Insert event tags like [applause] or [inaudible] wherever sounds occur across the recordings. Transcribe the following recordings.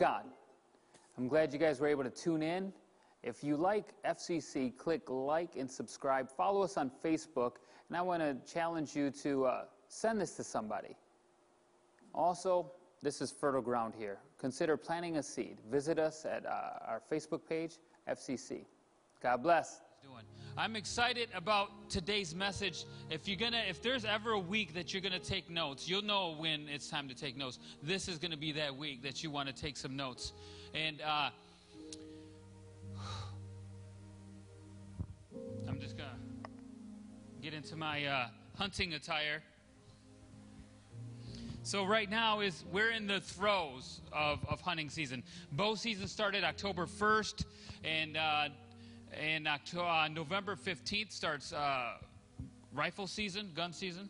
God. I'm glad you guys were able to tune in. If you like FCC, click like and subscribe. Follow us on Facebook. And I want to challenge you to uh, send this to somebody. Also, this is fertile ground here. Consider planting a seed. Visit us at uh, our Facebook page, FCC. God bless. I'm excited about today's message. If you're gonna, if there's ever a week that you're gonna take notes, you'll know when it's time to take notes. This is gonna be that week that you want to take some notes. And uh, I'm just gonna get into my uh, hunting attire. So right now is we're in the throes of, of hunting season. Bow season started October 1st, and uh, and October, uh, November 15th starts uh, rifle season, gun season.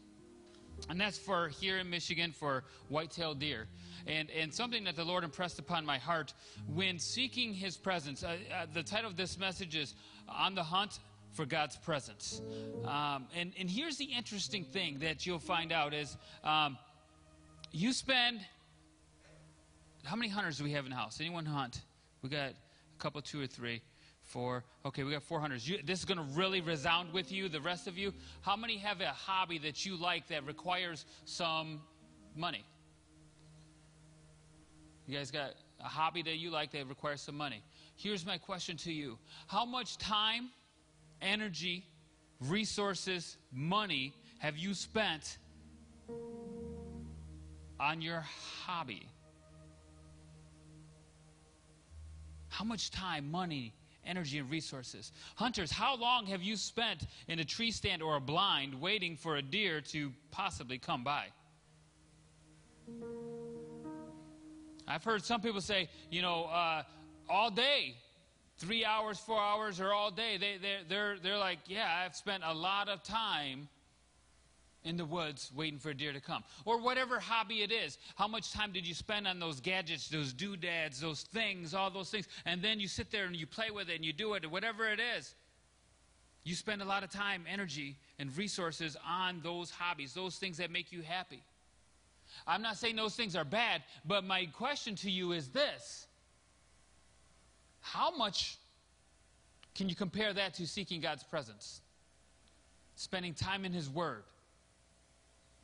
And that's for here in Michigan for white-tailed deer. And, and something that the Lord impressed upon my heart when seeking his presence. Uh, uh, the title of this message is On the Hunt for God's Presence. Um, and, and here's the interesting thing that you'll find out is um, you spend, how many hunters do we have in the house? Anyone hunt? We got a couple, two or three four. Okay, we got 400. You, this is going to really resound with you, the rest of you. How many have a hobby that you like that requires some money? You guys got a hobby that you like that requires some money. Here's my question to you How much time, energy, resources, money have you spent on your hobby? How much time, money, energy, and resources. Hunters, how long have you spent in a tree stand or a blind waiting for a deer to possibly come by? I've heard some people say, you know, uh, all day, three hours, four hours, or all day. They, they're, they're, they're like, yeah, I've spent a lot of time in the woods waiting for a deer to come. Or whatever hobby it is. How much time did you spend on those gadgets, those doodads, those things, all those things? And then you sit there and you play with it and you do it, whatever it is. You spend a lot of time, energy, and resources on those hobbies, those things that make you happy. I'm not saying those things are bad, but my question to you is this How much can you compare that to seeking God's presence? Spending time in His Word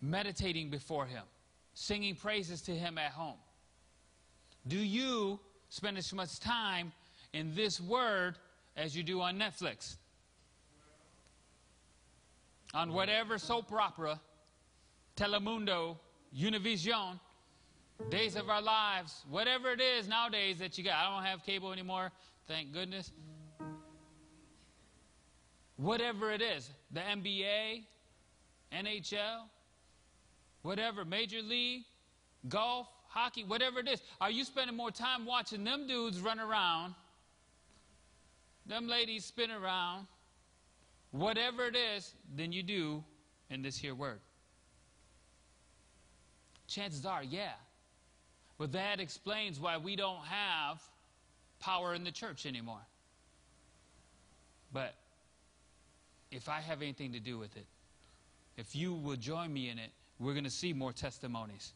meditating before Him, singing praises to Him at home? Do you spend as much time in this Word as you do on Netflix? On whatever soap opera, Telemundo, Univision, Days of Our Lives, whatever it is nowadays that you got. I don't have cable anymore, thank goodness. Whatever it is, the NBA, NHL, whatever, major league, golf, hockey, whatever it is, are you spending more time watching them dudes run around, them ladies spin around, whatever it is, than you do in this here word? Chances are, yeah. But that explains why we don't have power in the church anymore. But if I have anything to do with it, if you will join me in it, we're going to see more testimonies.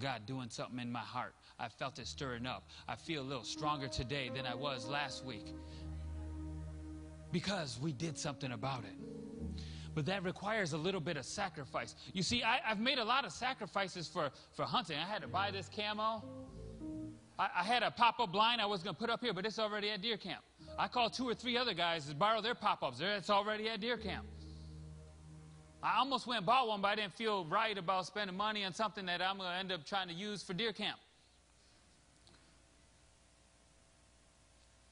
God doing something in my heart. I felt it stirring up. I feel a little stronger today than I was last week because we did something about it. But that requires a little bit of sacrifice. You see, I, have made a lot of sacrifices for, for hunting. I had to buy this camo. I, I had a pop up blind I was going to put up here, but it's already at deer camp. I called two or three other guys to borrow their pop ups. It's already at deer camp. I almost went and bought one, but I didn't feel right about spending money on something that I'm going to end up trying to use for deer camp.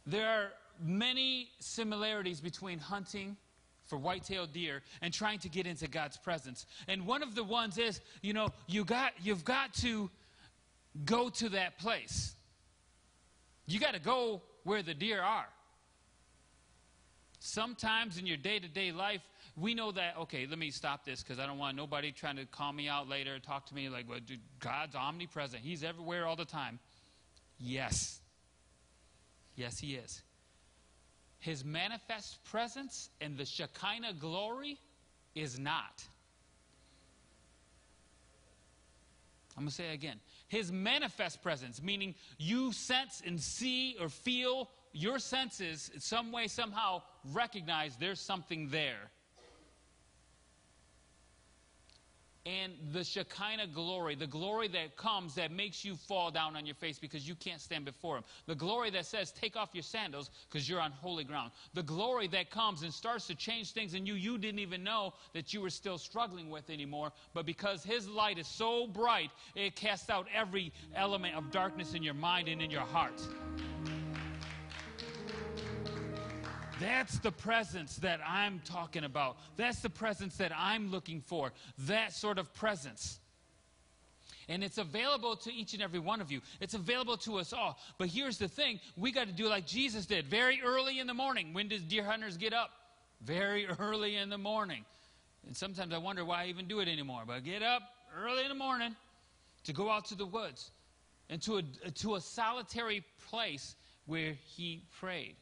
There are many similarities between hunting for white-tailed deer and trying to get into God's presence. And one of the ones is, you know, you got you've got to go to that place. You got to go where the deer are. Sometimes in your day-to-day life, we know that, okay, let me stop this because I don't want nobody trying to call me out later, talk to me like, well, dude, God's omnipresent. He's everywhere all the time. Yes. Yes, He is. His manifest presence and the Shekinah glory is not. I'm I'm going to say it again. His manifest presence, meaning you sense and see or feel your senses, some way, somehow recognize there's something there. and the Shekinah glory, the glory that comes that makes you fall down on your face because you can't stand before Him. The glory that says, take off your sandals because you're on holy ground. The glory that comes and starts to change things in you you didn't even know that you were still struggling with anymore. But because His light is so bright, it casts out every element of darkness in your mind and in your heart. That's the presence that I'm talking about. That's the presence that I'm looking for. That sort of presence. And it's available to each and every one of you. It's available to us all. But here's the thing we got to do like Jesus did very early in the morning. When does deer hunters get up? Very [laughs] early in the morning. And sometimes I wonder why I even do it anymore. But get up early in the morning to go out to the woods and to a, to a solitary place where he prayed.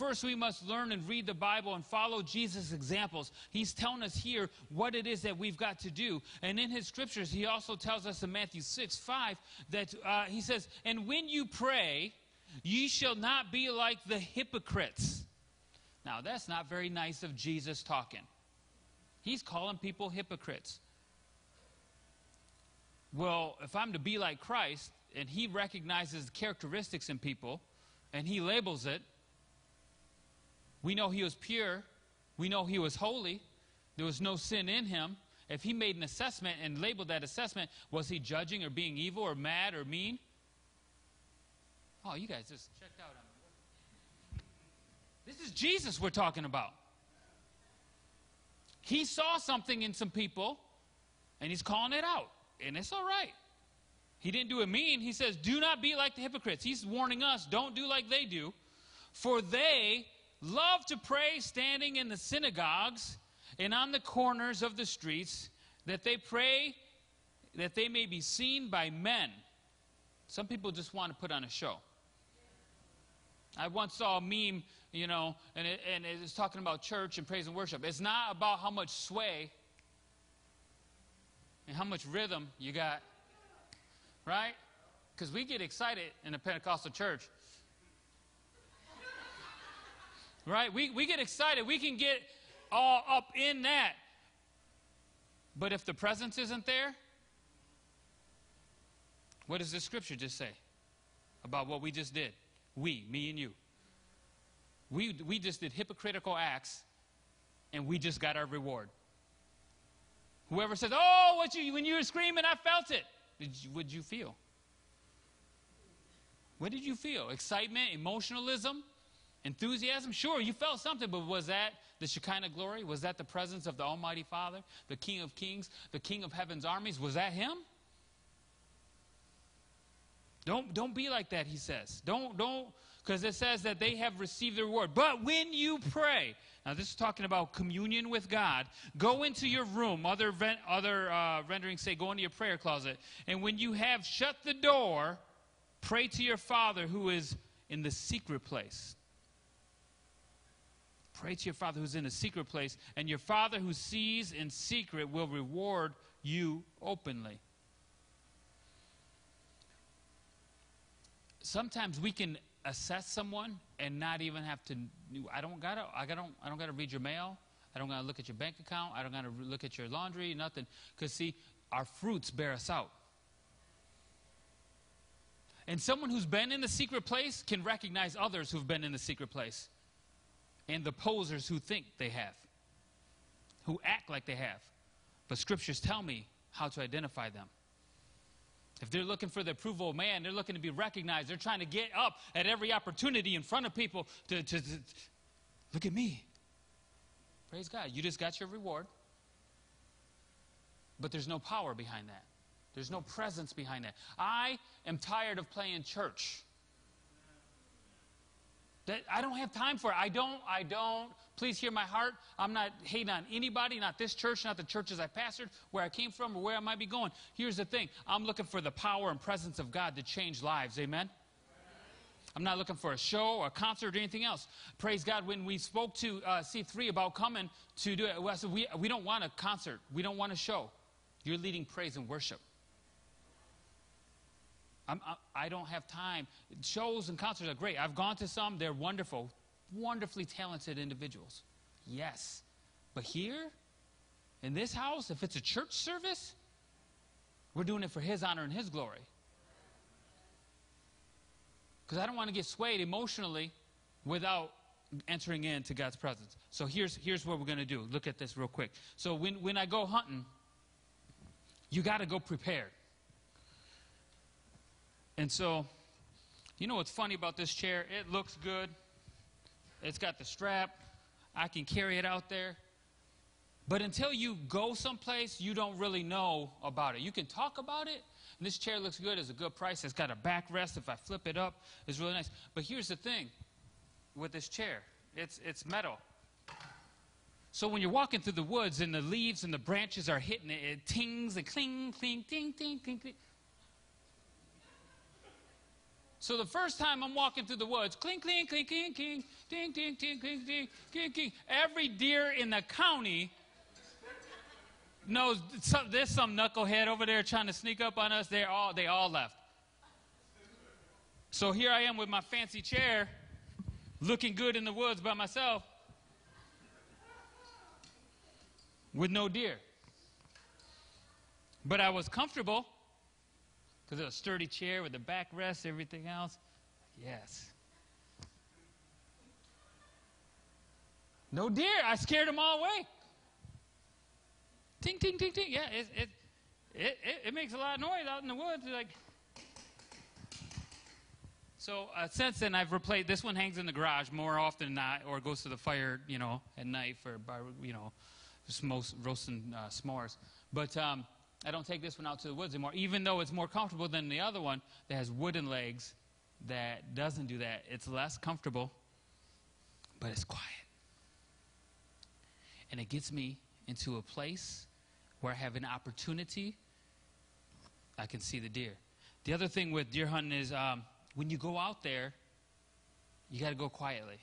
First, we must learn and read the Bible and follow Jesus' examples. He's telling us here what it is that we've got to do. And in his scriptures, he also tells us in Matthew 6 5 that uh, he says, And when you pray, ye shall not be like the hypocrites. Now, that's not very nice of Jesus talking. He's calling people hypocrites. Well, if I'm to be like Christ, and he recognizes characteristics in people, and he labels it, we know he was pure. We know he was holy. There was no sin in him. If he made an assessment and labeled that assessment, was he judging or being evil or mad or mean? Oh, you guys just checked out on me. This is Jesus we're talking about. He saw something in some people and he's calling it out. And it's all right. He didn't do it mean. He says, Do not be like the hypocrites. He's warning us, don't do like they do. For they love to pray standing in the synagogues and on the corners of the streets, that they pray that they may be seen by men. Some people just want to put on a show. I once saw a meme, you know, and it, and it was talking about church and praise and worship. It's not about how much sway and how much rhythm you got, right? Because we get excited in a Pentecostal church right? We, we get excited. We can get all up in that. But if the presence isn't there, what does the scripture just say about what we just did? We, me and you. We, we just did hypocritical acts and we just got our reward. Whoever says, Oh, what you, when you were screaming, I felt it. Did you, what did you feel? What did you feel? Excitement, emotionalism? Enthusiasm? Sure, you felt something, but was that the Shekinah glory? Was that the presence of the Almighty Father, the King of Kings, the King of Heaven's armies? Was that Him? Don't, don't be like that, he says. Don't, don't, because it says that they have received the reward. But when you pray, now this is talking about communion with God, go into your room. Other, other uh, renderings say go into your prayer closet. And when you have shut the door, pray to your Father who is in the secret place. Pray to your Father who's in a secret place, and your Father who sees in secret will reward you openly. Sometimes we can assess someone and not even have to I don't gotta I don't I don't gotta read your mail. I don't gotta look at your bank account. I don't gotta look at your laundry, nothing. Because see, our fruits bear us out. And someone who's been in the secret place can recognize others who've been in the secret place and the posers who think they have, who act like they have. But scriptures tell me how to identify them. If they're looking for the approval of man, they're looking to be recognized. They're trying to get up at every opportunity in front of people to, to, to look at me. Praise God. You just got your reward. But there's no power behind that. There's no presence behind that. I am tired of playing church. That I don't have time for it. I don't, I don't. Please hear my heart. I'm not hating on anybody, not this church, not the churches I pastored, where I came from, or where I might be going. Here's the thing I'm looking for the power and presence of God to change lives. Amen? I'm not looking for a show or a concert or anything else. Praise God. When we spoke to uh, C3 about coming to do it, I said, we, we don't want a concert. We don't want a show. You're leading praise and worship. I'm, I, I don't have time. Shows and concerts are great. I've gone to some, they're wonderful, wonderfully talented individuals. Yes. But here, in this house, if it's a church service, we're doing it for His honor and His glory. Because I don't want to get swayed emotionally without entering into God's presence. So here's, here's what we're going to do. Look at this real quick. So when, when I go hunting, you got to go prepared. And so, you know what's funny about this chair? It looks good. It's got the strap. I can carry it out there. But until you go someplace, you don't really know about it. You can talk about it. And this chair looks good. It's a good price. It's got a backrest. If I flip it up, it's really nice. But here's the thing with this chair it's, it's metal. So when you're walking through the woods and the leaves and the branches are hitting it, it tings and cling, cling, ting, ting, ting, ting. So the first time I'm walking through the woods, cling, cling, cling, cling, cling, ting, ting, ting, cling, ting, cling, cling. Every deer in the county knows some, there's some knucklehead over there trying to sneak up on us. They all they all left. So here I am with my fancy chair, looking good in the woods by myself, with no deer. But I was comfortable because a sturdy chair with the backrest, everything else. Yes. No deer. I scared them all away. Ting, ting, ting, ting. Yeah, it, it, it, it, makes a lot of noise out in the woods. Like, so uh, since then, I've replaced. This one hangs in the garage more often than not, or goes to the fire, you know, at night for, you know, most roasting uh, s'mores. But um, I don't take this one out to the woods anymore, even though it's more comfortable than the other one that has wooden legs that doesn't do that. It's less comfortable, but it's quiet. And it gets me into a place where I have an opportunity, I can see the deer. The other thing with deer hunting is um, when you go out there, you got to go quietly.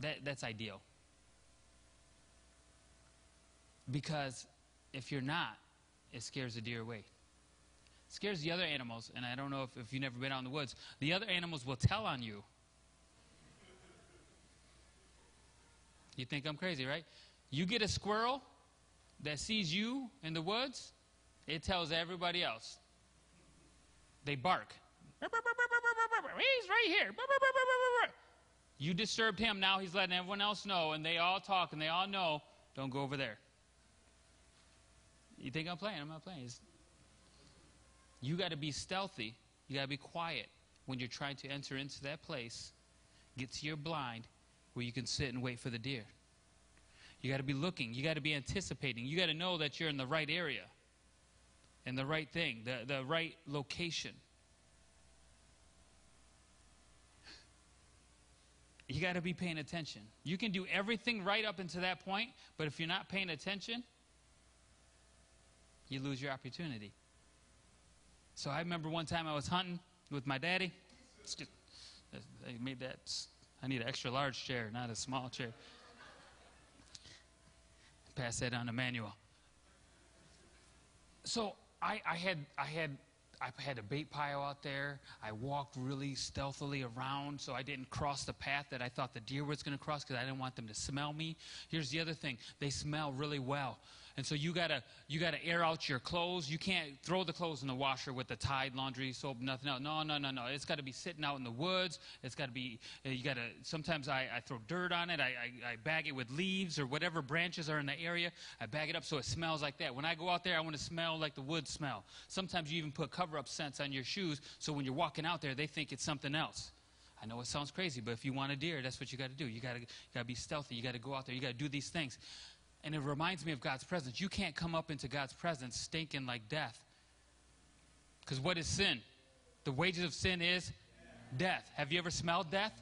That, that's ideal. Because if you're not, it scares the deer away. It scares the other animals, and I don't know if, if you've never been out in the woods, the other animals will tell on you. You think I'm crazy, right? You get a squirrel that sees you in the woods, it tells everybody else. They bark. He's right here. You disturbed him, now he's letting everyone else know, and they all talk and they all know, don't go over there. You think I'm playing? I'm not playing. It's, you got to be stealthy. You got to be quiet when you're trying to enter into that place. Get to your blind where you can sit and wait for the deer. You got to be looking. You got to be anticipating. You got to know that you're in the right area and the right thing, the, the right location. You got to be paying attention. You can do everything right up until that point, but if you're not paying attention, you lose your opportunity. So I remember one time I was hunting with my daddy. I made that. I need an extra large chair, not a small chair pass that on to Manuel. So I, I had I had I had a bait pile out there. I walked really stealthily around so I didn't cross the path that I thought the deer was going to cross because I didn't want them to smell me. Here's the other thing they smell really well. And so you gotta you gotta air out your clothes. You can't throw the clothes in the washer with the Tide laundry soap, nothing else. No, no, no, no. It's got to be sitting out in the woods. It's got to be. Uh, you gotta. Sometimes I, I throw dirt on it. I, I, I bag it with leaves or whatever branches are in the area. I bag it up so it smells like that. When I go out there, I want to smell like the woods smell. Sometimes you even put cover-up scents on your shoes so when you're walking out there, they think it's something else. I know it sounds crazy, but if you want a deer, that's what you got to do. You got to be stealthy. You got to go out there. You got to do these things. And it reminds me of God's presence. You can't come up into God's presence stinking like death. Because what is sin? The wages of sin is death. Have you ever smelled death?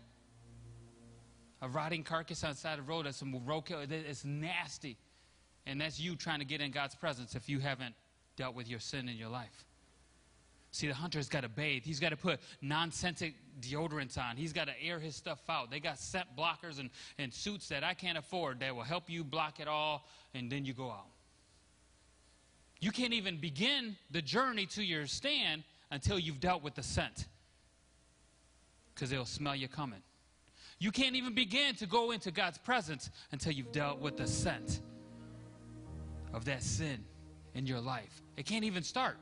A rotting carcass on the side of the road, that's some roadkill. It's nasty. And that's you trying to get in God's presence if you haven't dealt with your sin in your life. See, the hunter's got to bathe. He's got to put non-scented deodorants on. He's got to air his stuff out. They got scent blockers and, and suits that I can't afford that will help you block it all, and then you go out. You can't even begin the journey to your stand until you've dealt with the scent. Because they'll smell you coming. You can't even begin to go into God's presence until you've dealt with the scent of that sin in your life. It can't even start.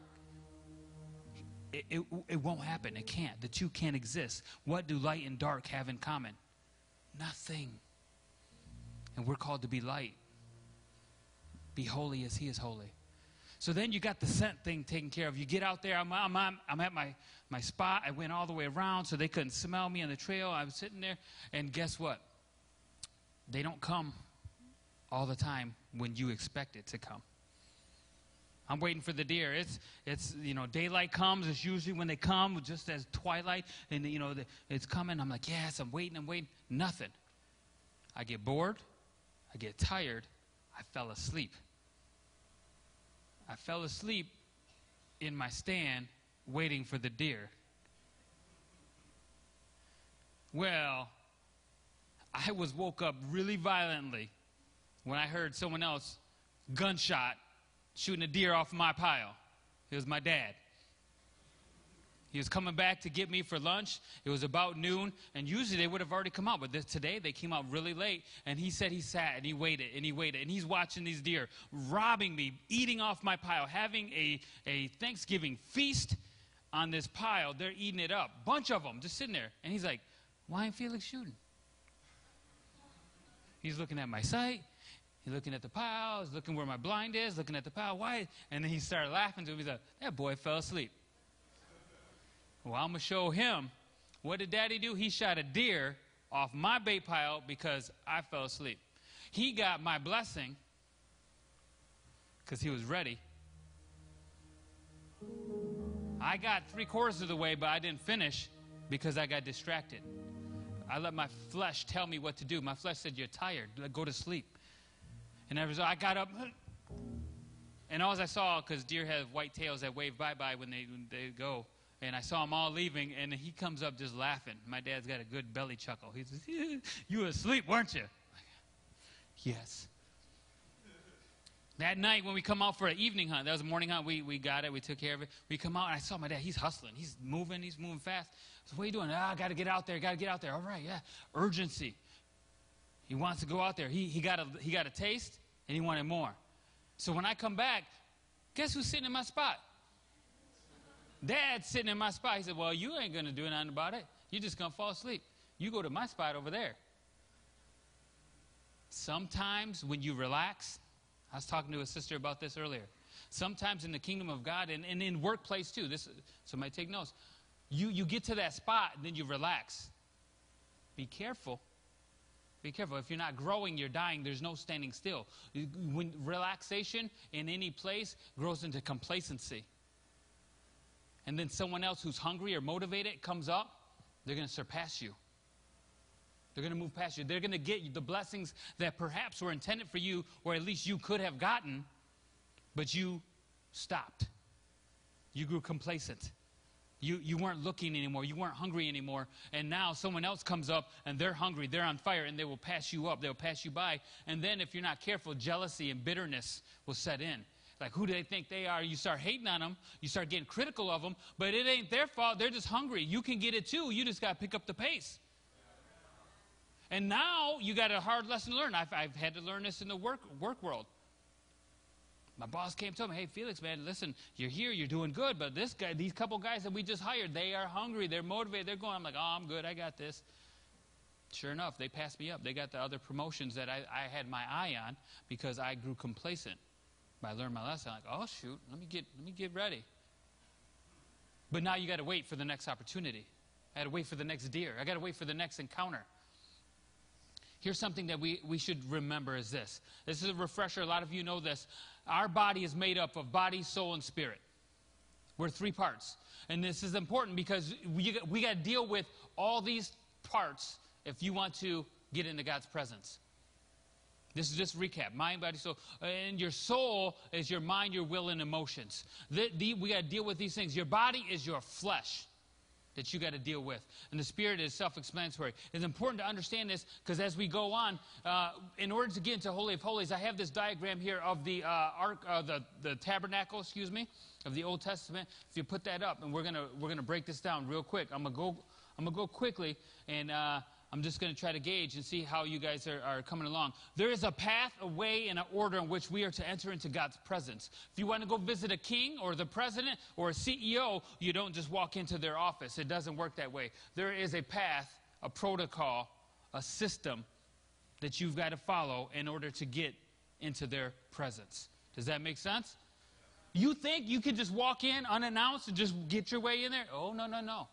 It, it, it, won't happen. It can't. The two can't exist. What do light and dark have in common? Nothing. And we're called to be light. Be holy as He is holy. So then you got the scent thing taken care of. You get out there. I'm, I'm, I'm at my, my spot. I went all the way around so they couldn't smell me on the trail. I was sitting there. And guess what? They don't come all the time when you expect it to come. I'm waiting for the deer. It's, it's, you know, daylight comes. It's usually when they come, just as twilight, and, you know, the, it's coming. I'm like, yes, I'm waiting, I'm waiting. Nothing. I get bored. I get tired. I fell asleep. I fell asleep in my stand waiting for the deer. Well, I was woke up really violently when I heard someone else gunshot shooting a deer off my pile. It was my dad. He was coming back to get me for lunch. It was about noon, and usually they would have already come out, but this, today they came out really late. And he said he sat and he waited and he waited, and he's watching these deer robbing me, eating off my pile, having a, a Thanksgiving feast on this pile. They're eating it up, bunch of them, just sitting there. And he's like, "Why ain't Felix shooting?" He's looking at my sight. He's looking at the pile. He's looking where my blind is. Looking at the pile. Why? And then he started laughing to him. He's like, "That boy fell asleep." Well, I'm going to show him. What did daddy do? He shot a deer off my bait pile because I fell asleep. He got my blessing because he was ready. I got three quarters of the way, but I didn't finish because I got distracted. I let my flesh tell me what to do. My flesh said, You're tired. Go to sleep. And as I got up, and all I saw, because deer have white tails that wave bye bye when they, when they go, and I saw them all leaving, and he comes up just laughing. My dad's got a good belly chuckle. He says, [laughs] You were asleep, weren't you? Yes. That night when we come out for an evening hunt, that was a morning hunt, we, we got it, we took care of it. We come out, and I saw my dad, he's hustling, he's moving, he's moving fast. So, what are you doing? Ah, I got to get out there, got to get out there. All right, yeah. Urgency. He wants to go out there. He, he, got a, he got a taste, and he wanted more. So, when I come back, guess who's sitting in my spot? Dad's sitting in my spot. He said, Well, you ain't going to do nothing about it. You're just going to fall asleep. You go to my spot over there. Sometimes when you relax, I was talking to a sister about this earlier. Sometimes in the kingdom of God and, and in workplace too, this somebody take notes. You you get to that spot and then you relax. Be careful. Be careful. If you're not growing, you're dying. There's no standing still. When relaxation in any place grows into complacency and then someone else who's hungry or motivated comes up, they're going to surpass you. They're going to move past you. They're going to get the blessings that perhaps were intended for you, or at least you could have gotten, but you stopped. You grew complacent. You, you weren't looking anymore. You weren't hungry anymore. And now someone else comes up and they're hungry. They're on fire and they will pass you up. They'll pass you by. And then, if you're not careful, jealousy and bitterness will set in. Like, who do they think they are? You start hating on them. You start getting critical of them. But it ain't their fault. They're just hungry. You can get it too. You just got to pick up the pace. And now you got a hard lesson to learn. I've, I've had to learn this in the work, work world. My boss came to me, hey, Felix, man, listen, you're here, you're doing good, but this guy, these couple guys that we just hired, they are hungry, they're motivated, they're going. I'm like, oh, I'm good, I got this. Sure enough, they passed me up. They got the other promotions that I, I had my eye on because I grew complacent. I learned my lesson, I'm like, oh shoot, let me get let me get ready. But now you got to wait for the next opportunity. I got to wait for the next deer. I got to wait for the next encounter. Here's something that we, we should remember is this. This is a refresher. A lot of you know this. Our body is made up of body, soul, and spirit. We're three parts. And this is important because we, we got to deal with all these parts if you want to get into God's presence. This is just recap mind, body, soul. And your soul is your mind, your will, and emotions. The, the, we got to deal with these things. Your body is your flesh. That you got to deal with. And the Spirit is self explanatory. It's important to understand this because as we go on, uh, in order to get into Holy of Holies, I have this diagram here of the, uh, ark, uh, the, the tabernacle, excuse me, of the Old Testament. If you put that up, and we're going to we're gonna break this down real quick. I'm going to go. I'm gonna go quickly, and uh, I'm just going to try to gauge and see how you guys are, are, coming along. There is a path, a way, and an order in which we are to enter into God's presence. If you want to go visit a king or the president or a CEO, you don't just walk into their office. It doesn't work that way. There is a path, a protocol, a system that you've got to follow in order to get into their presence. Does that make sense? You think you can just walk in unannounced and just get your way in there? Oh, no, no, no.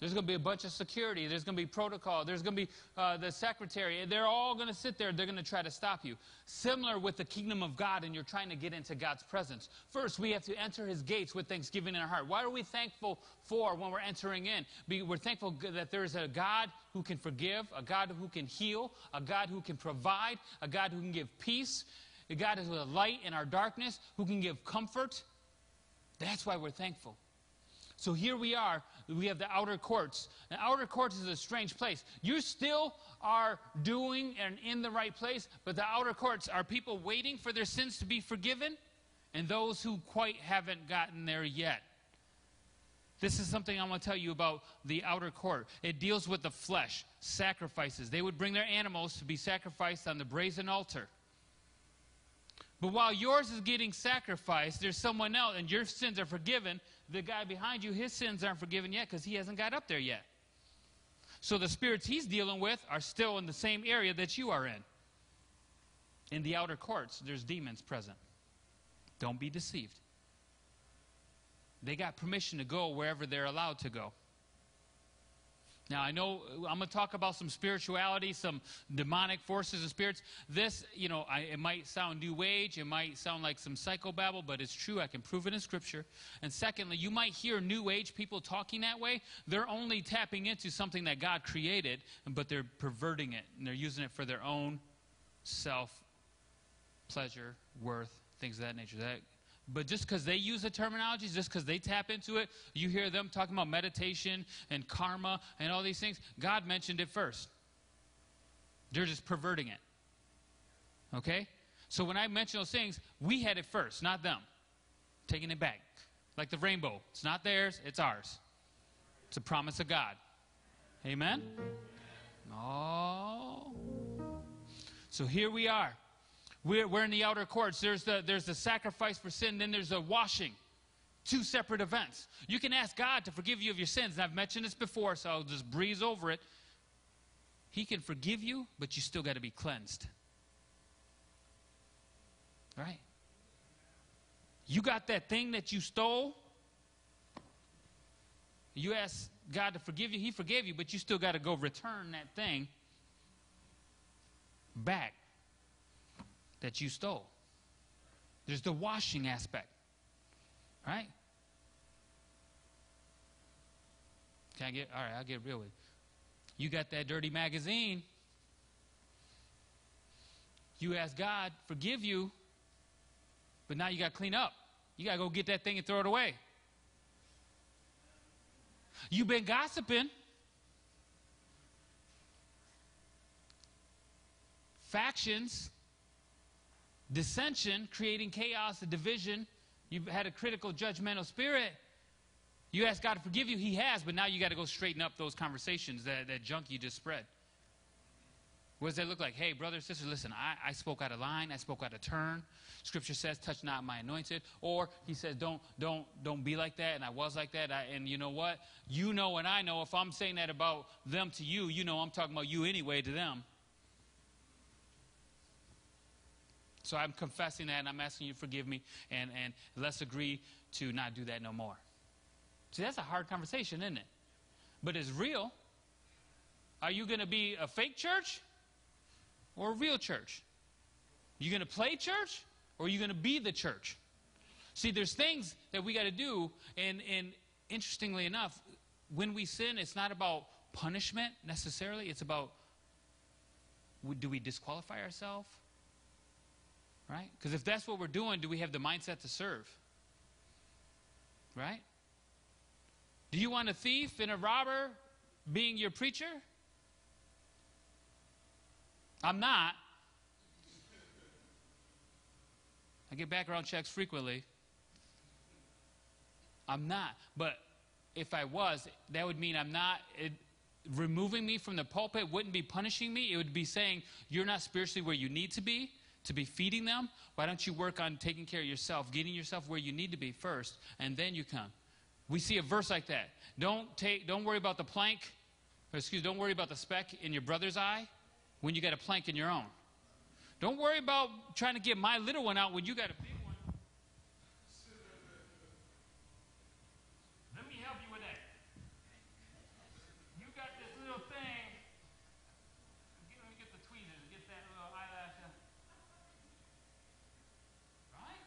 There's going to be a bunch of security. There's going to be protocol. There's going to be uh, the secretary. They're all going to sit there. They're going to try to stop you. Similar with the kingdom of God, and you're trying to get into God's presence. First, we have to enter his gates with thanksgiving in our heart. What are we thankful for when we're entering in? We're thankful that there is a God who can forgive, a God who can heal, a God who can provide, a God who can give peace, a God who is a light in our darkness, who can give comfort. That's why we're thankful. So here we are. We have the outer courts. The outer courts is a strange place. You still are doing and in the right place, but the outer courts are people waiting for their sins to be forgiven and those who quite haven't gotten there yet. This is something I want to tell you about the outer court. It deals with the flesh, sacrifices. They would bring their animals to be sacrificed on the brazen altar. But while yours is getting sacrificed, there's someone else, and your sins are forgiven. The guy behind you, his sins aren't forgiven yet because he hasn't got up there yet. So the spirits he's dealing with are still in the same area that you are in. In the outer courts, there's demons present. Don't be deceived. They got permission to go wherever they're allowed to go. Now, I know uh, I'm going to talk about some spirituality, some demonic forces and spirits. This, you know, I, it might sound new age, it might sound like some psychobabble, but it's true. I can prove it in Scripture. And secondly, you might hear new age people talking that way. They're only tapping into something that God created, but they're perverting it, and they're using it for their own self pleasure, worth, things of that nature. That but just because they use the terminology, just because they tap into it, you hear them talking about meditation and karma and all these things. God mentioned it first. They're just perverting it. Okay? So when I mention those things, we had it first, not them. Taking it back. Like the rainbow. It's not theirs, it's ours. It's a promise of God. Amen? Oh. So here we are. We're, we're in the outer courts. There's the, there's the sacrifice for sin, then there's a washing. Two separate events. You can ask God to forgive you of your sins. And I've mentioned this before, so I'll just breeze over it. He can forgive you, but you still got to be cleansed. Right? You got that thing that you stole. You ask God to forgive you, He forgave you, but you still got to go return that thing back that you stole. There's the washing aspect, right? Can I get, all right, I'll get real with you. You got that dirty magazine. You ask God, forgive you, but now you got to clean up. You got to go get that thing and throw it away. You've been gossiping. Factions dissension, creating chaos, a division. You've had a critical, judgmental spirit. You ask God to forgive you, He has, but now you got to go straighten up those conversations, that, that junk you just spread. What does that look like? Hey, brother, sister, listen, I, I spoke out of line, I spoke out of turn. Scripture says, touch not my anointed. Or he says, don't, don't, don't be like that, and I was like that. I, and you know what? You know and I know if I'm saying that about them to you, you know I'm talking about you anyway to them. So I'm confessing that and I'm asking you to forgive me and, and let's agree to not do that no more. See, that's a hard conversation, isn't it? But it's real. Are you going to be a fake church or a real church? You going to play church or are you going to be the church? See, there's things that we got to do, and, and interestingly enough, when we sin, it's not about punishment necessarily. It's about do we disqualify ourselves? Right? Because if that's what we're doing, do we have the mindset to serve? Right? Do you want a thief and a robber being your preacher? I'm not. I get background checks frequently. I'm not. But if I was, that would mean I'm not. It, removing me from the pulpit wouldn't be punishing me. It would be saying, You're not spiritually where you need to be to be feeding them. Why don't you work on taking care of yourself, getting yourself where you need to be first, and then you come? We see a verse like that. Don't, take, don't worry about the plank, or excuse don't worry about the speck in your brother's eye when you got a plank in your own. Don't worry about trying to get my little one out when you got a big one. Let me help you with that. You got this little thing. Get, let me get the tweezers, get that little eyelash. out. Right?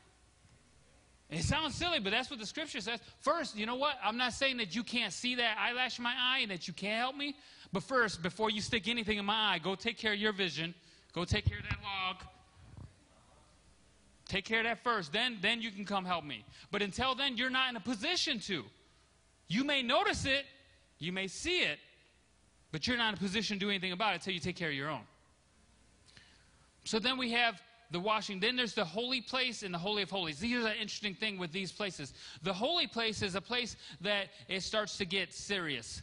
It sounds silly, but that's what the scripture says. First, you know what? I'm not saying that you can't see that eyelash in my eye and that you can't help me. But first, before you stick anything in my eye, go take care of your vision. Go take care of that log. Take care of that first. Then, then you can come help me. But until then, you're not in a position to. You may notice it, you may see it, but you're not in a position to do anything about it until you take care of your own. So then we have the washing. Then there's the holy place and the holy of holies. Here's an interesting thing with these places. The holy place is a place that it starts to get serious.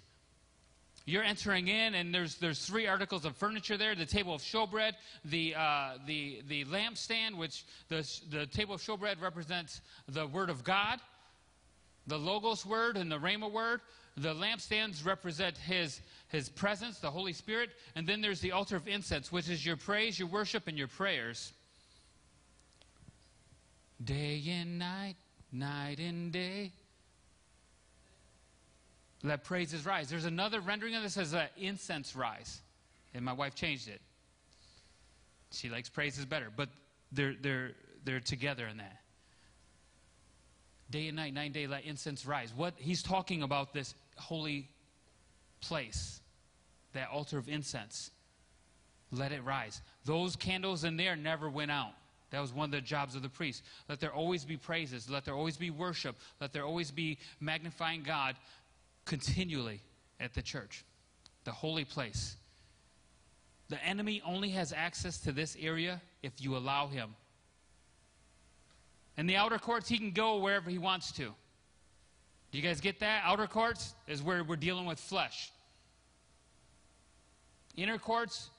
You're entering in, and there's there's three articles of furniture there: the table of showbread, the uh, the the lampstand, which the the table of showbread represents the word of God, the logos word and the rhema word. The lampstands represent his his presence, the Holy Spirit, and then there's the altar of incense, which is your praise, your worship, and your prayers. Day and night, night and day. Let praises rise. There's another rendering of this as incense rise. And my wife changed it. She likes praises better, but they're, they're, they're together in that. Day and night, nine day, let incense rise. What he's talking about this holy place, that altar of incense. Let it rise. Those candles in there never went out. That was one of the jobs of the priest. Let there always be praises. Let there always be worship. Let there always be magnifying God continually at the church, the holy place. The enemy only has access to this area if you allow him. In the outer courts, he can go wherever he wants to. Do you guys get that? Outer courts is where we're dealing with flesh. Inner courts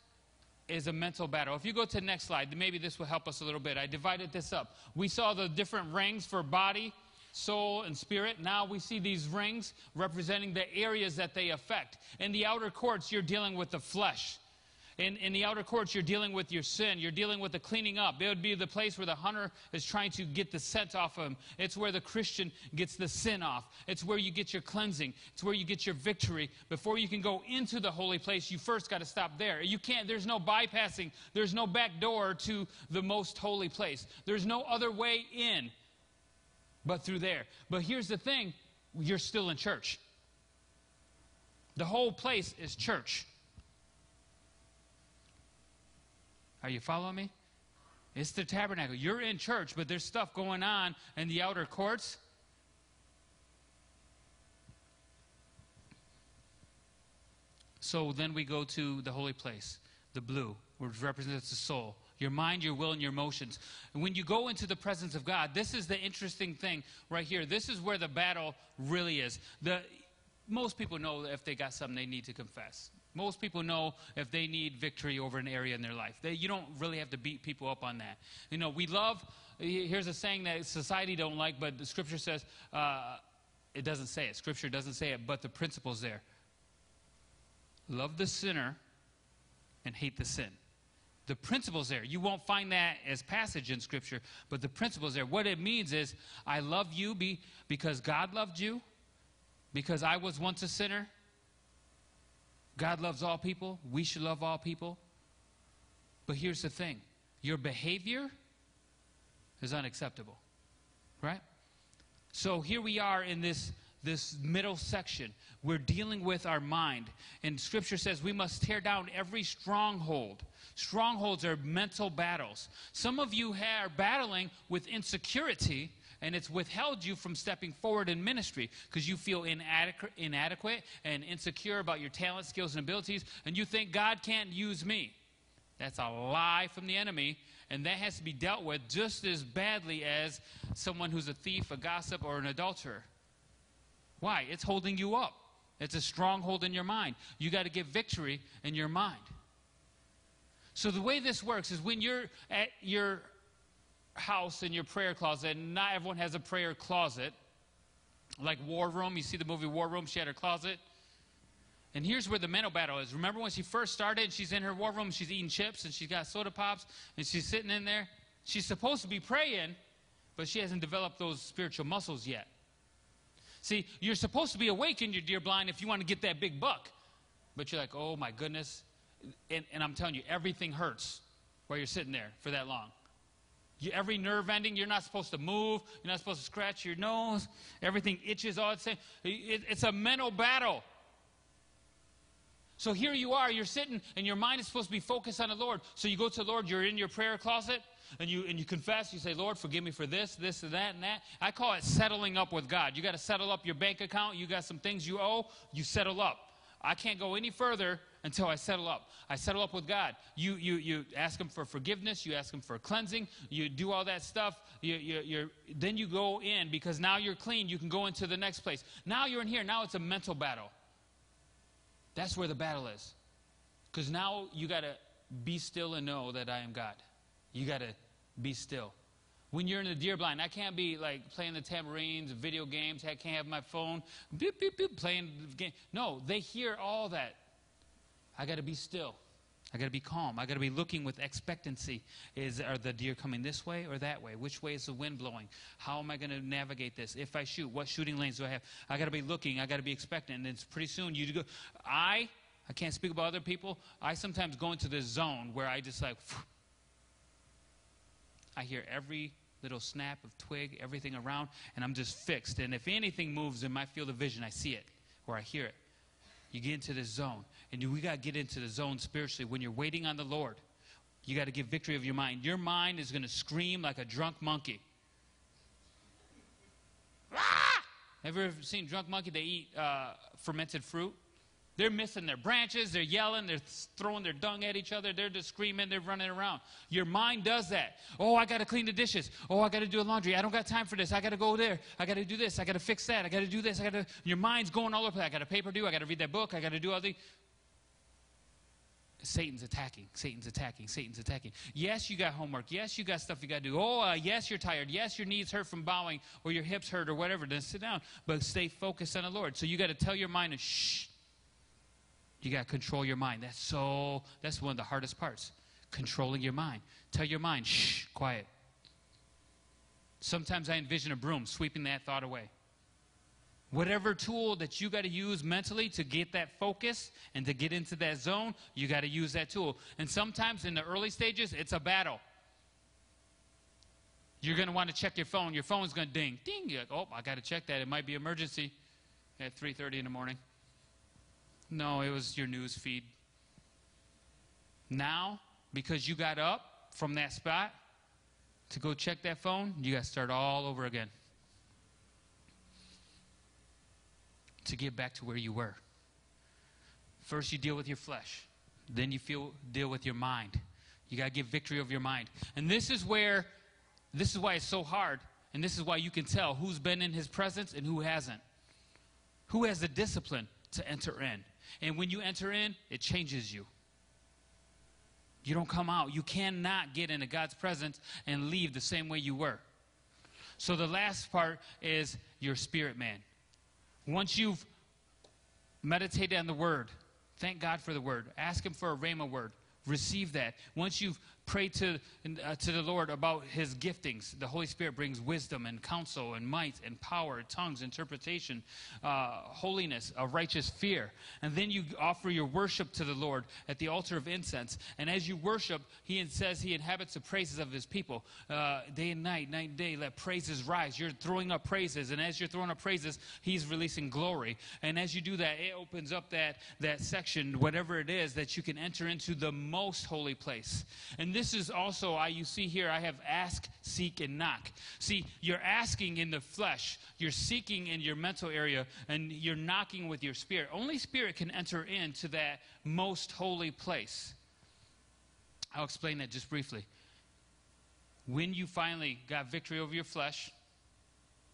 is a mental battle. If you go to the next slide, maybe this will help us a little bit. I divided this up. We saw the different rings for body, soul, and spirit. Now we see these rings representing the areas that they affect. In the outer courts, you're dealing with the flesh. In, in the outer courts, you're dealing with your sin. You're dealing with the cleaning up. It would be the place where the hunter is trying to get the scent off of him. It's where the Christian gets the sin off. It's where you get your cleansing. It's where you get your victory. Before you can go into the holy place, you first got to stop there. You can't, there's no bypassing, there's no back door to the most holy place. There's no other way in but through there. But here's the thing you're still in church. The whole place is church. Are you following me? It's the tabernacle. You're in church, but there's stuff going on in the outer courts. So then we go to the holy place, the blue, which represents the soul. Your mind, your will, and your emotions. And when you go into the presence of God, this is the interesting thing right here. This is where the battle really is. The, most people know if they got something they need to confess. Most people know if they need victory over an area in their life. They, you don't really have to beat people up on that. You know, we love, here's a saying that society don't like, but the scripture says, uh, it doesn't say it. Scripture doesn't say it, but the principle's there. Love the sinner and hate the sin. The principle's there. You won't find that as passage in Scripture, but the principle's there. What it means is, I love you be, because God loved you, because I was once a sinner, God loves all people. We should love all people. But here's the thing your behavior is unacceptable. Right? So here we are in this, this middle section. We're dealing with our mind. And Scripture says we must tear down every stronghold. Strongholds are mental battles. Some of you are battling with insecurity and it's withheld you from stepping forward in ministry because you feel inadequate, inadequate and insecure about your talent, skills, and abilities, and you think God can't use me. That's a lie from the enemy, and that has to be dealt with just as badly as someone who's a thief, a gossip, or an adulterer. Why? It's holding you up. It's a stronghold in your mind. You got to get victory in your mind. So the way this works is when you're at your house in your prayer closet, and not everyone has a prayer closet, like War Room. You see the movie War Room? She had her closet. And here's where the mental battle is. Remember when she first started, she's in her war room, she's eating chips, and she's got soda pops, and she's sitting in there. She's supposed to be praying, but she hasn't developed those spiritual muscles yet. See, you're supposed to be awake in your deer blind if you want to get that big buck. But you're like, oh my goodness. And, and I'm telling you, everything hurts while you're sitting there for that long. Every nerve ending, you're not supposed to move. You're not supposed to scratch your nose. Everything itches all the same. It, it's a mental battle. So here you are, you're sitting, and your mind is supposed to be focused on the Lord. So you go to the Lord, you're in your prayer closet, and you and you confess, you say, Lord, forgive me for this, this, and that, and that. I call it settling up with God. You got to settle up your bank account, you got some things you owe, you settle up. I can't go any further until I settle up. I settle up with God. You, you, you ask Him for forgiveness. You ask Him for cleansing. You do all that stuff. You, you, you're, then you go in because now you're clean. You can go into the next place. Now you're in here. Now it's a mental battle. That's where the battle is. Because now you got to be still and know that I am God. You got to be still. When you're in the deer blind, I can't be like playing the tambourines, video games. I can't have my phone beep, beep, beep, playing the game. No, they hear all that. I got to be still. I got to be calm. I got to be looking with expectancy. Is are the deer coming this way or that way? Which way is the wind blowing? How am I going to navigate this? If I shoot, what shooting lanes do I have? I got to be looking. I got to be expectant. And it's pretty soon you go. I I can't speak about other people. I sometimes go into this zone where I just like. I hear every little snap of twig, everything around, and I'm just fixed. And if anything moves in my field of vision, I see it or I hear it. You get into this zone. And we got to get into the zone spiritually. When you're waiting on the Lord, you got to get victory of your mind. Your mind is going to scream like a drunk monkey. Ah! Ever seen drunk monkey? They eat uh, fermented fruit. They're missing their branches, they're yelling, they're throwing their dung at each other, they're just screaming, they're running around. Your mind does that. Oh, I got to clean the dishes. Oh, I got to do the laundry. I don't got time for this. I got to go there. I got to do this. I got to fix that. I got to do this. I got to. Your mind's going all over the place. I got a paper due. I got to read that book. I got to do all the. Satan's attacking. Satan's attacking. Satan's attacking. Yes, you got homework. Yes, you got stuff you got to do. Oh, uh, yes, you're tired. Yes, your knees hurt from bowing or your hips hurt or whatever. Then sit down. But stay focused on the Lord. So you got to tell your mind to shh. You got to control your mind. That's so, that's one of the hardest parts. Controlling your mind. Tell your mind, shh, quiet. Sometimes I envision a broom sweeping that thought away. Whatever tool that you got to use mentally to get that focus and to get into that zone, you got to use that tool. And sometimes in the early stages, it's a battle. You're going to want to check your phone. Your phone's going to ding, ding. You're like, oh, I got to check that. It might be emergency at 3:30 in the morning. No, it was your news feed. Now, because you got up from that spot to go check that phone, you got to start all over again to get back to where you were. First, you deal with your flesh, then you feel, deal with your mind. You got to get victory over your mind. And this is where, this is why it's so hard, and this is why you can tell who's been in his presence and who hasn't. Who has the discipline to enter in? And when you enter in, it changes you. You don't come out. You cannot get into God's presence and leave the same way you were. So the last part is your spirit man. Once you've meditated on the word, thank God for the word. Ask Him for a rhema word. Receive that. Once you've pray to, uh, to the Lord about his giftings. The Holy Spirit brings wisdom and counsel and might and power, tongues, interpretation, uh, holiness, a righteous fear. And then you offer your worship to the Lord at the altar of incense. And as you worship, he says he inhabits the praises of his people. Uh, day and night, night and day, let praises rise. You're throwing up praises. And as you're throwing up praises, he's releasing glory. And as you do that, it opens up that, that section, whatever it is, that you can enter into the most holy place. And this is also, I, you see here, I have ask, seek, and knock. See, you're asking in the flesh, you're seeking in your mental area, and you're knocking with your spirit. Only spirit can enter into that most holy place. I'll explain that just briefly. When you finally got victory over your flesh,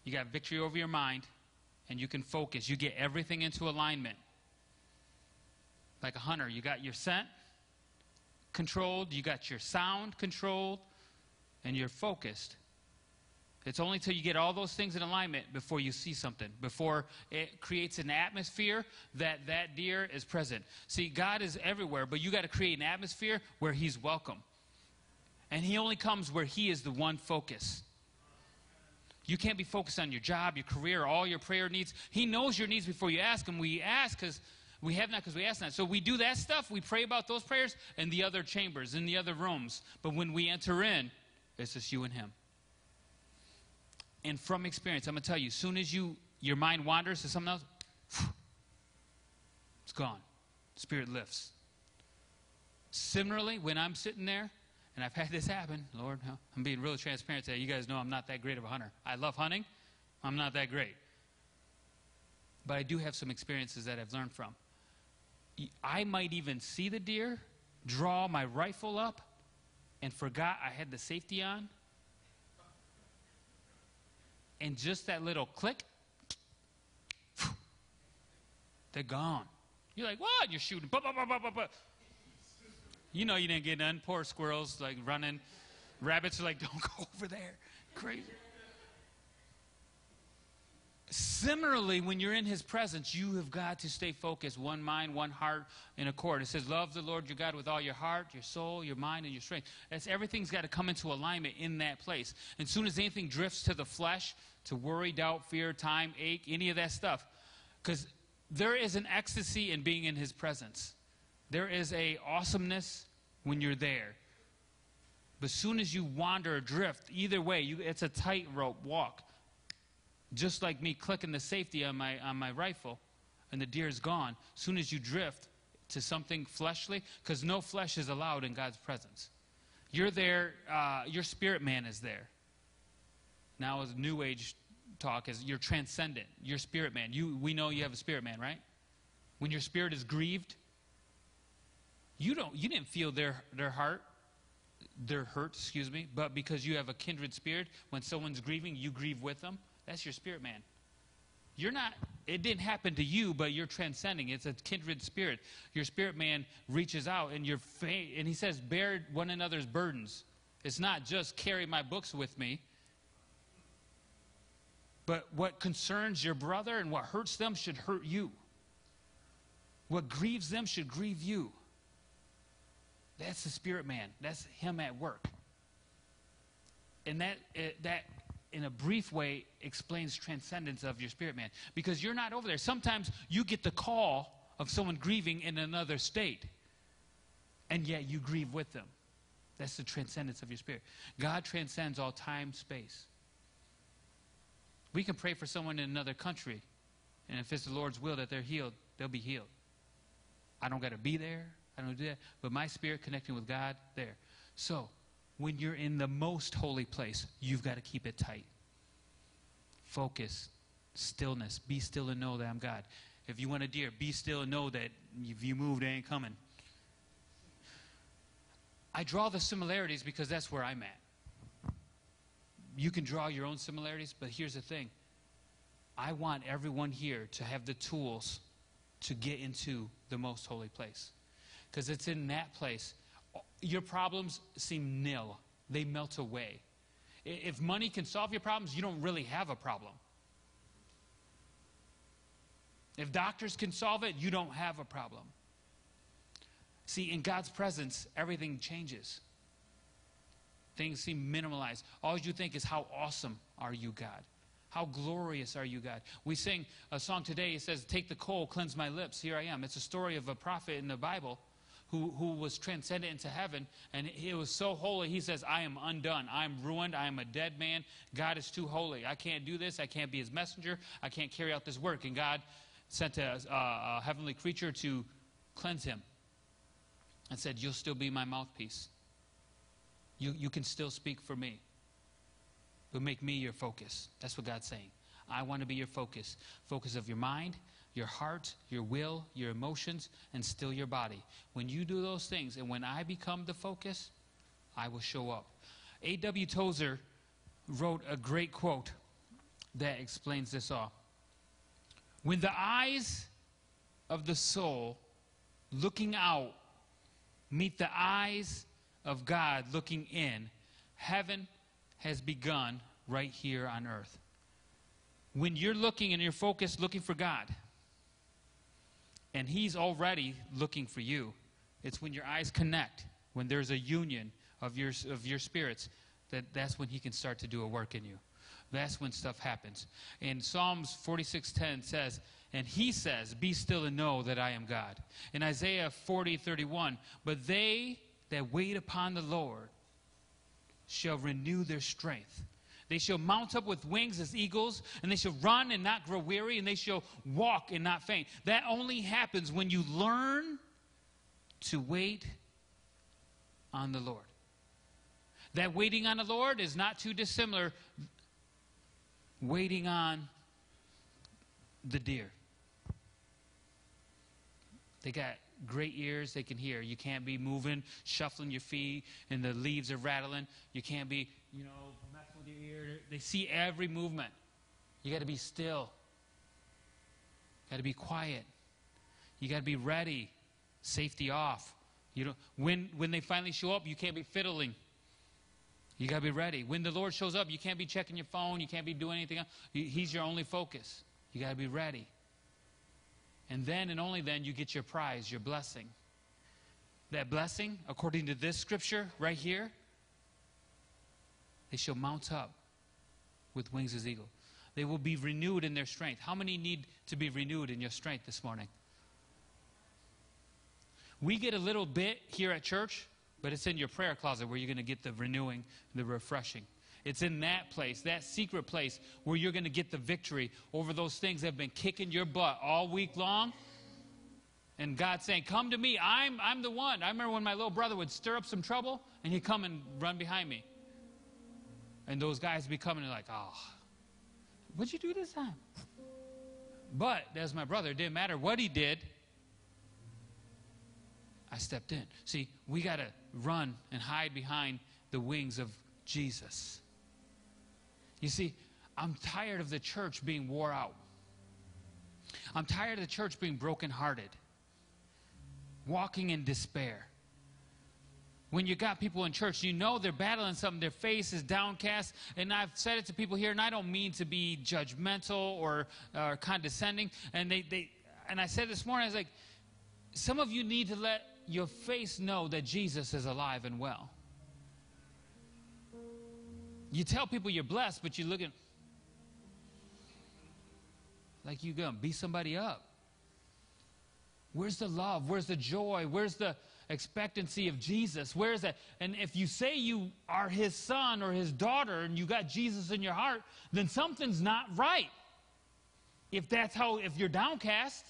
you got victory over your mind, and you can focus, you get everything into alignment. Like a hunter, you got your scent controlled, you got your sound controlled, and you're focused. It's only until you get all those things in alignment before you see something, before it creates an atmosphere that that deer is present. See, God is everywhere, but you got to create an atmosphere where He's welcome. And He only comes where He is the one focus. You can't be focused on your job, your career, all your prayer needs. He knows your needs before you ask Him. We ask because we have not because we ask not. So we do that stuff. We pray about those prayers in the other chambers, in the other rooms. But when we enter in, it's just you and Him and from experience, I'm going to tell you, as soon as you your mind wanders to something else, [sniffs] it's gone. Spirit lifts. Similarly, when I'm sitting there, and I've had this happen, Lord, I'm being really transparent today. You guys know I'm not that great of a hunter. I love hunting. I'm not that great. But I do have some experiences that I've learned from. I might even see the deer, draw my rifle up, and forgot I had the safety on, and just that little click, they're gone. You're like, what? You're shooting. Bah, bah, bah, you know you didn't get none. Poor squirrels like running. Rabbits are like, don't [laughs] go over there. Crazy. Similarly, when you're in his presence, you have got to stay focused, one mind, one heart, in accord. It says, Love the Lord your God with all your heart, your soul, your mind, and your strength. That's everything's got to come into alignment in that place. And as soon as anything drifts to the flesh, to worry, doubt, fear, time, ache, any of that stuff, because there is an ecstasy in being in his presence. There is a awesomeness when you're there. But as soon as you wander or drift, either way, you, it's a tightrope walk just like me clicking the safety on my, on my rifle and the deer is gone, as soon as you drift to something fleshly, because no flesh is allowed in God's presence. You're there, uh, your spirit man is there. Now, as New Age talk, is you're transcendent. Your spirit man. You, we know you have a spirit man, right? When your spirit is grieved, you don't you didn't feel their their heart their hurt excuse me but because you have a kindred spirit when someone's grieving you grieve with them that's your spirit man. You're not, it didn't happen to you, but you're transcending. It's a kindred spirit. Your spirit man reaches out and you're, and he says, bear one another's burdens. It's not just carry my books with me, but what concerns your brother and what hurts them should hurt you. What grieves them should grieve you. That's the spirit man. That's him at work. And that, eh, that in a brief way, explains transcendence of your spirit man. Because you're not over there. Sometimes you get the call of someone grieving in another state, and yet you grieve with them. That's the transcendence of your spirit. God transcends all time, space. We can pray for someone in another country, and if it's the Lord's will that they're healed, they'll be healed. I don't got to be there. I don't do that. But my spirit connecting with God, there. So, when you're in the most holy place, you've got to keep it tight. Focus, stillness. Be still and know that I'm God. If you want a deer, be still and know that if you move, they ain't coming. I draw the similarities because that's where I'm at. You can draw your own similarities, but here's the thing I want everyone here to have the tools to get into the most holy place. Because it's in that place your problems seem nil, they melt away. If money can solve your problems, you don't really have a problem. If doctors can solve it, you don't have a problem. See, in God's presence, everything changes. Things seem minimalized. All you think is, How awesome are you, God? How glorious are you, God? We sing a song today. It says, Take the coal, cleanse my lips. Here I am. It's a story of a prophet in the Bible who, who was transcended into heaven, and he was so holy, he says, I am undone. I am ruined. I am a dead man. God is too holy. I can't do this. I can't be his messenger. I can't carry out this work. And God sent a, a, a heavenly creature to cleanse him and said, You'll still be my mouthpiece. you, you can still speak for me. But make me your focus. That's what God's saying. I want to be your focus. Focus of your mind, your heart, your will, your emotions, and still your body. When you do those things, and when I become the focus, I will show up. A.W. Tozer wrote a great quote that explains this all. When the eyes of the soul looking out meet the eyes of God looking in, heaven has begun right here on earth. When you're looking and you're focused looking for God, and He's already looking for you, it's when your eyes connect, when there's a union of your, of your spirits, that that's when He can start to do a work in you. That's when stuff happens. And Psalms 46:10 says, and he says, Be still and know that I am God. In Isaiah 40, 31, but they that wait upon the Lord shall renew their strength. They shall mount up with wings as eagles, and they shall run and not grow weary, and they shall walk and not faint. That only happens when you learn to wait on the Lord. That waiting on the Lord is not too dissimilar waiting on the deer. They got great ears they can hear. You can't be moving, shuffling your feet, and the leaves are rattling. You can't be, you know, ear. They see every movement. You got to be still. Got to be quiet. You got to be ready. Safety off. You know, when when they finally show up, you can't be fiddling. You got to be ready. When the Lord shows up, you can't be checking your phone. You can't be doing anything else. He's your only focus. You got to be ready. And then and only then you get your prize, your blessing. That blessing, according to this scripture right here, they shall mount up with wings as eagle. They will be renewed in their strength. How many need to be renewed in your strength this morning? We get a little bit here at church, but it's in your prayer closet where you're going to get the renewing, the refreshing. It's in that place, that secret place, where you're going to get the victory over those things that have been kicking your butt all week long. And God's saying, Come to me. I'm, I'm the one. I remember when my little brother would stir up some trouble, and he'd come and run behind me. And those guys be coming and like, Oh, what'd you do this time? But as my brother, it didn't matter what he did. I stepped in. See, we got to run and hide behind the wings of Jesus. You see, I'm tired of the church being wore out. I'm tired of the church being brokenhearted, walking in despair. When you got people in church, you know they're battling something, their face is downcast. And I've said it to people here, and I don't mean to be judgmental or, or condescending. And they, they, and I said this morning, I was like, some of you need to let your face know that Jesus is alive and well. You tell people you're blessed, but you're looking like you're going to beat somebody up. Where's the love? Where's the joy? Where's the expectancy of Jesus? Where's that? And if you say you are his son or his daughter and you got Jesus in your heart, then something's not right. If that's how, if you're downcast,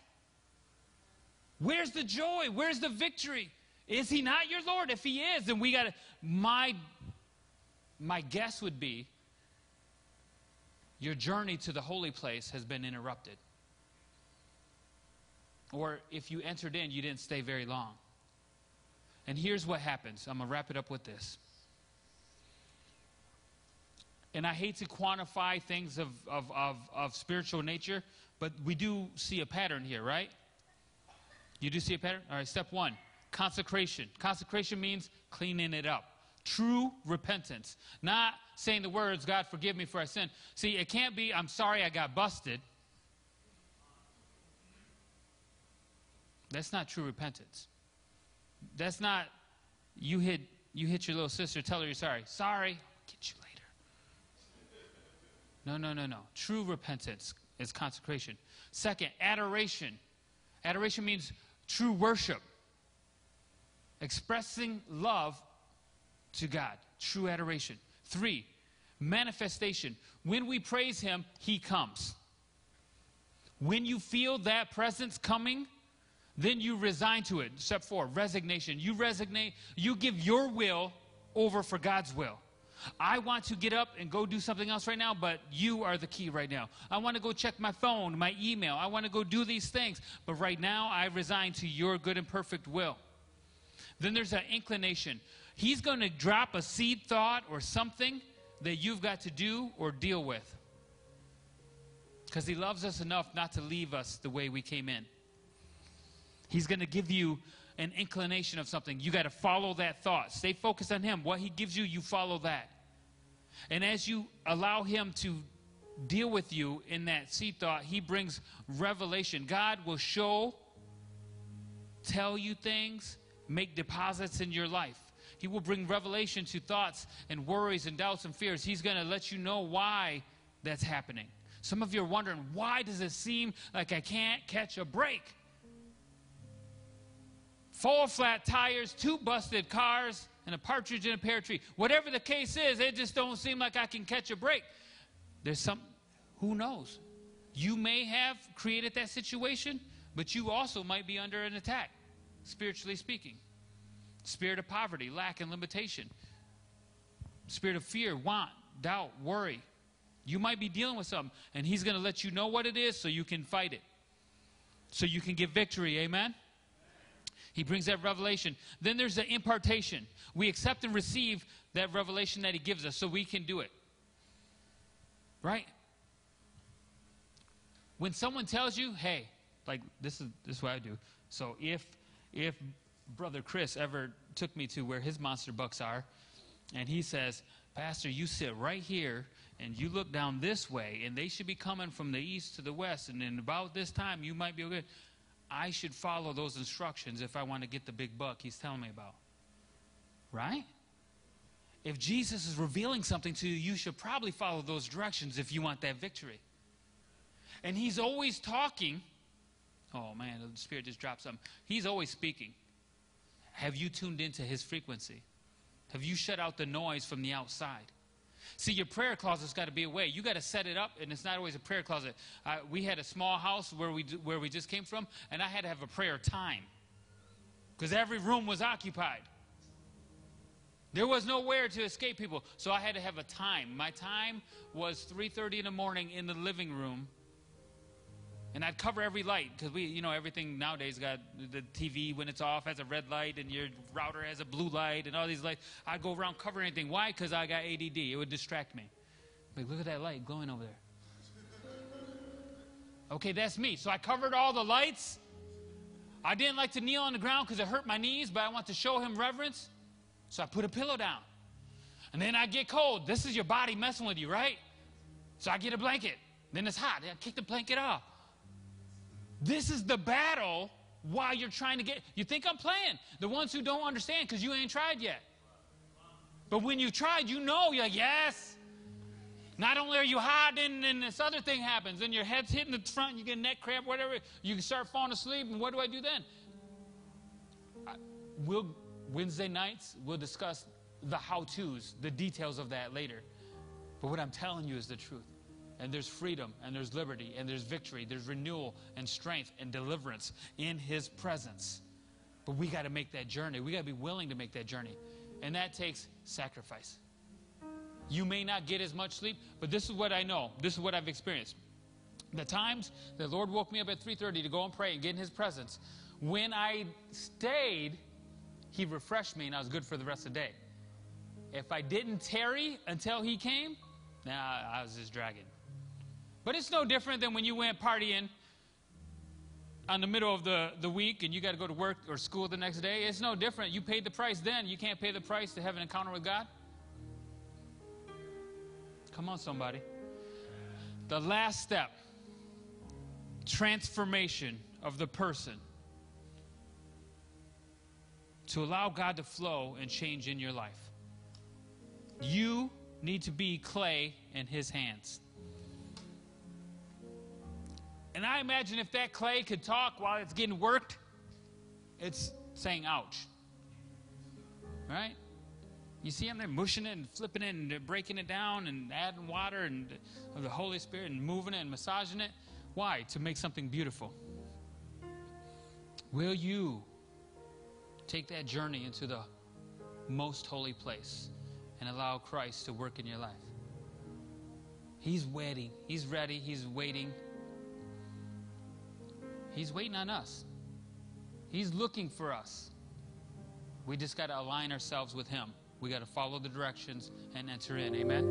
where's the joy? Where's the victory? Is he not your Lord? If he is, then we got to, my my guess would be your journey to the holy place has been interrupted. Or if you entered in, you didn't stay very long. And here's what happens. I'm going to wrap it up with this. And I hate to quantify things of, of, of, of spiritual nature, but we do see a pattern here, right? You do see a pattern? All right, step one consecration. Consecration means cleaning it up. True repentance. Not saying the words, God, forgive me for I sin. See, it can't be, I'm sorry I got busted. That's not true repentance. That's not, you hit, you hit your little sister, tell her you're sorry. Sorry, I'll get you later. No, no, no, no. True repentance is consecration. Second, adoration. Adoration means true worship, expressing love to God. True adoration. Three, manifestation. When we praise Him, He comes. When you feel that presence coming, then you resign to it. Step four, resignation. You resignate, you give your will over for God's will. I want to get up and go do something else right now, but you are the key right now. I want to go check my phone, my email. I want to go do these things, but right now I resign to your good and perfect will. Then there's that inclination. He's going to drop a seed thought or something that you've got to do or deal with. Because he loves us enough not to leave us the way we came in. He's going to give you an inclination of something. You got to follow that thought. Stay focused on him. What he gives you, you follow that. And as you allow him to deal with you in that seed thought, he brings revelation. God will show, tell you things, make deposits in your life. He will bring revelation to thoughts and worries and doubts and fears. He's going to let you know why that's happening. Some of you are wondering, why does it seem like I can't catch a break? Four flat tires, two busted cars, and a partridge in a pear tree. Whatever the case is, it just don't seem like I can catch a break. There's some, who knows? You may have created that situation, but you also might be under an attack, spiritually speaking. Spirit of poverty, lack, and limitation. Spirit of fear, want, doubt, worry. You might be dealing with something, and He's going to let you know what it is so you can fight it. So you can get victory. Amen? He brings that revelation. Then there's the impartation. We accept and receive that revelation that He gives us so we can do it. Right? When someone tells you, hey, like this is this is what I do. So if if brother Chris ever took me to where his monster bucks are, and he says, Pastor, you sit right here and you look down this way, and they should be coming from the east to the west, and in about this time you might be okay. I should follow those instructions if I want to get the big buck he's telling me about. Right? If Jesus is revealing something to you, you should probably follow those directions if you want that victory. And he's always talking. Oh man, the Spirit just dropped something. He's always speaking. Have you tuned into his frequency? Have you shut out the noise from the outside? See, your prayer closet's got to be away. You got to set it up, and it's not always a prayer closet. We had a small house where we where we just came from, and I had to have a prayer time because every room was occupied. There was nowhere to escape people, so I had to have a time. My time was 3:30 in the morning in the living room and I'd cover every light because we, you know, everything nowadays got the TV when it's off has a red light and your router has a blue light and all these lights. I'd go around covering anything. Why? Because I got ADD. It would distract me. Like, look at that light glowing over there. Okay, that's me. So I covered all the lights. I didn't like to kneel on the ground because it hurt my knees, but I want to show him reverence. So I put a pillow down. And then I get cold. This is your body messing with you, right? So I get a blanket. Then it's hot. I kick the blanket off. This is the battle while you're trying to get. You think I'm playing. The ones who don't understand because you ain't tried yet. But when you tried, you know, you're like, yes. Not only are you hiding, and this other thing happens, and your head's hitting the front, you get neck cramp, whatever. You can start falling asleep, and what do I do then? I, we'll Wednesday nights we'll discuss the how-tos, the details of that later. But what I'm telling you is the truth and there's freedom and there's liberty and there's victory there's renewal and strength and deliverance in his presence. But we got to make that journey. We got to be willing to make that journey. And that takes sacrifice. You may not get as much sleep but this is what i know. This is what i've experienced. The times the lord woke me up at 3.30 to go and pray and get in his presence when i stayed he refreshed me and i was good for the rest of the day. If i didn't tarry until he came now nah, i was just dragging but it's no different than when you went partying on the middle of the, the week and you got to go to work or school the next day. It's no different. You paid the price then. You can't pay the price to have an encounter with God. Come on, somebody. The last step transformation of the person to allow God to flow and change in your life. You need to be clay in His hands. And I imagine if that clay could talk while it's getting worked, it's saying, ouch. Right? You see them there mushing it and flipping it and breaking it down and adding water and the Holy Spirit and moving it and massaging it. Why? To make something beautiful. Will you take that journey into the most holy place and allow Christ to work in your life. He's waiting. He's ready. He's waiting. He's waiting on us, He's looking for us. We just got to align ourselves with Him. We got to follow the directions and enter in. Amen.